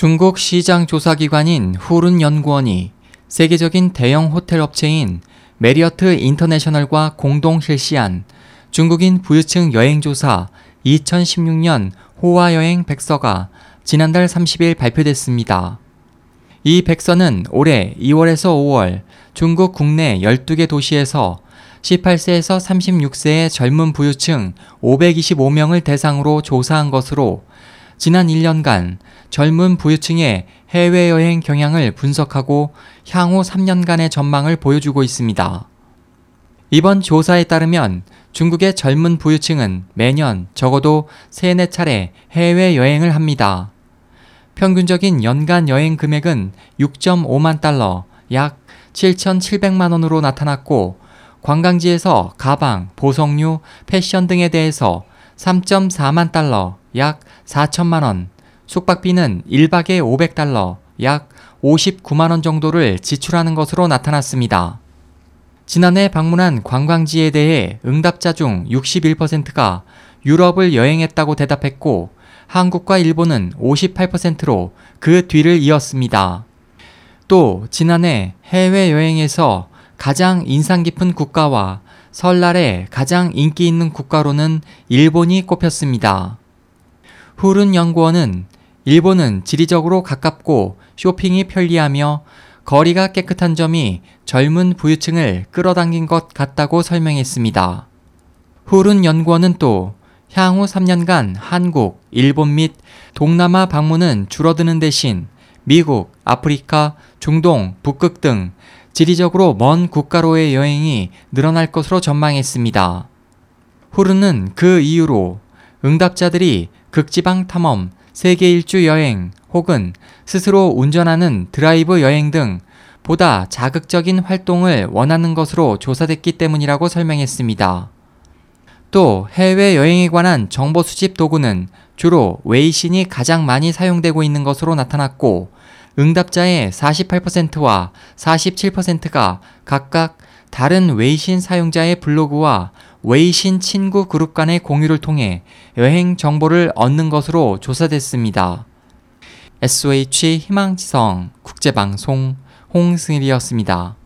중국 시장 조사기관인 후룬 연구원이 세계적인 대형 호텔 업체인 메리어트 인터내셔널과 공동 실시한 중국인 부유층 여행조사 2016년 호화여행 백서가 지난달 30일 발표됐습니다. 이 백서는 올해 2월에서 5월 중국 국내 12개 도시에서 18세에서 36세의 젊은 부유층 525명을 대상으로 조사한 것으로 지난 1년간 젊은 부유층의 해외여행 경향을 분석하고 향후 3년간의 전망을 보여주고 있습니다. 이번 조사에 따르면 중국의 젊은 부유층은 매년 적어도 3, 4차례 해외여행을 합니다. 평균적인 연간 여행 금액은 6.5만 달러, 약 7,700만 원으로 나타났고 관광지에서 가방, 보석류, 패션 등에 대해서 3.4만 달러, 약 4천만 원, 숙박비는 1박에 500달러, 약 59만 원 정도를 지출하는 것으로 나타났습니다. 지난해 방문한 관광지에 대해 응답자 중 61%가 유럽을 여행했다고 대답했고 한국과 일본은 58%로 그 뒤를 이었습니다. 또 지난해 해외여행에서 가장 인상 깊은 국가와 설날에 가장 인기 있는 국가로는 일본이 꼽혔습니다. 후른 연구원은 일본은 지리적으로 가깝고 쇼핑이 편리하며 거리가 깨끗한 점이 젊은 부유층을 끌어당긴 것 같다고 설명했습니다. 후른 연구원은 또 향후 3년간 한국, 일본 및 동남아 방문은 줄어드는 대신 미국, 아프리카, 중동, 북극 등 지리적으로 먼 국가로의 여행이 늘어날 것으로 전망했습니다. 후르는 그 이유로 응답자들이 극지방 탐험, 세계 일주 여행 혹은 스스로 운전하는 드라이브 여행 등 보다 자극적인 활동을 원하는 것으로 조사됐기 때문이라고 설명했습니다. 또 해외 여행에 관한 정보 수집 도구는 주로 웨이신이 가장 많이 사용되고 있는 것으로 나타났고 응답자의 48%와 47%가 각각 다른 웨이신 사용자의 블로그와 웨이신 친구 그룹 간의 공유를 통해 여행 정보를 얻는 것으로 조사됐습니다. SOH 희망지성 국제방송 홍승일이었습니다.